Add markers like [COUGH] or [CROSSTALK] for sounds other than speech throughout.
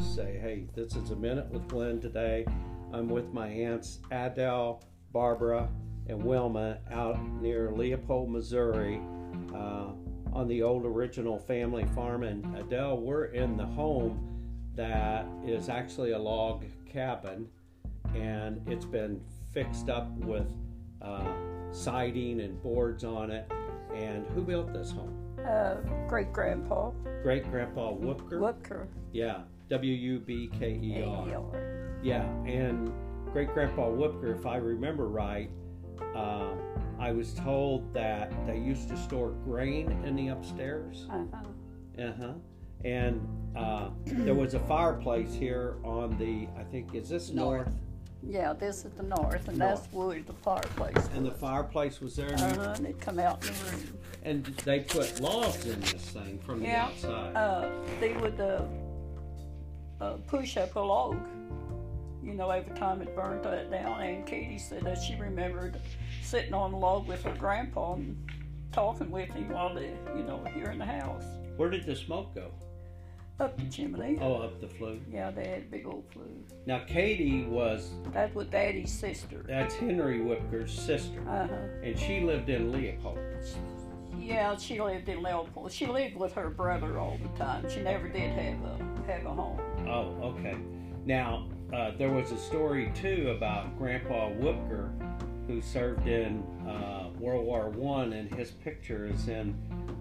just say, hey, this is a minute with Glen today. I'm with my aunts Adele, Barbara, and Wilma out near Leopold, Missouri, uh, on the old original family farm. And Adele, we're in the home that is actually a log cabin, and it's been fixed up with uh, siding and boards on it. And who built this home? Uh, great grandpa. Great Grandpa Wubker. Wubker. Yeah, W U B K E R. Yeah, and Great Grandpa Wubker, if I remember right, uh, I was told that they used to store grain in the upstairs. Uh-huh. Uh huh. And uh, there was a fireplace here on the, I think, is this north? North. Yeah, this is the north, and that's where the fireplace. And the fireplace was there, and, Uh-huh, and it come out in the room. and they put logs in this thing from the outside? Yeah. Uh, they would uh, uh, push up a log, you know, every time it burned that down. And Katie said that she remembered sitting on the log with her grandpa and talking with him while they, you know, here in the house. Where did the smoke go? Up the chimney. Oh, up the flue. Yeah, they had big old flue. Now, Katie was, That was Daddy's sister. that's Henry Wubker's sister, Uh huh. and she lived in Leopold. Yeah, she lived in Leopold. She lived with her brother all the time. She never did have a home. Oh, okay. Now, uh, there was a story too about Grandpa Wubker, who served in uh, World War One, and his picture is in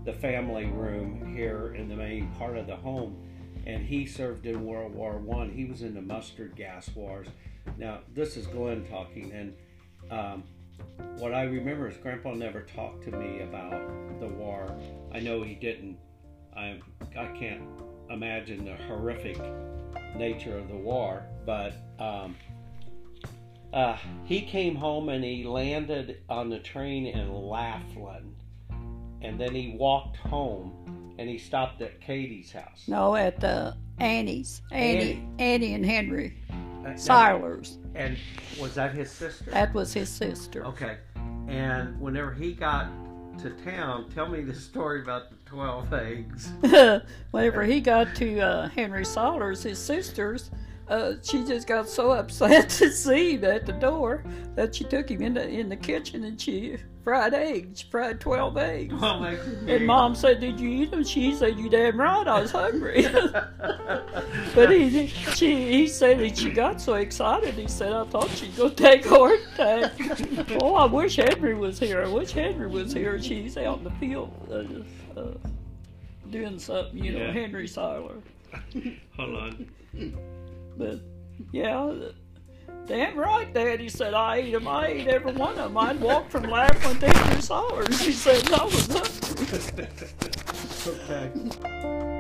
the family room here in the main part of the home. And he served in World War One. He was in the mustard gas wars. Now, this is Glen talking, and um, what I remember is Grandpa never talked to me about the war. I know he didn't. I I can't imagine the horrific nature of the war, but um, uh, he came home and he landed on the train in Laflin, and then he walked home and he stopped at Katie's house. No, at uh, Annie's. Annie, Annie and Henry Uh, Silers. And was that his sister? That was his sister. Okay. And whenever he got to town, tell me the story about the 12 eggs. [LAUGHS] Whenever he got to uh, Henry Silers, his sister's, uh, she just got so [LAUGHS] upset to see him at the door that she took him in the in the kitchen and she fried eggs, fried twelve eggs. That could be- And mom said, "Did you eat them?" She said, "You damn right, I was hungry." [LAUGHS] but he, she, he said that she got so excited. He said, "I thought she'd go take a heart attack." [LAUGHS] oh, I wish Henry was here. I wish Henry was here. She's out in the field uh, uh, doing something, you know, Yeah. Henry Siler. Hold on. But yeah. Damn right, Dad. He said, I ate them. I ate every one of them. I'd walk from Laflin to Henry Silers. He said, I was hungry.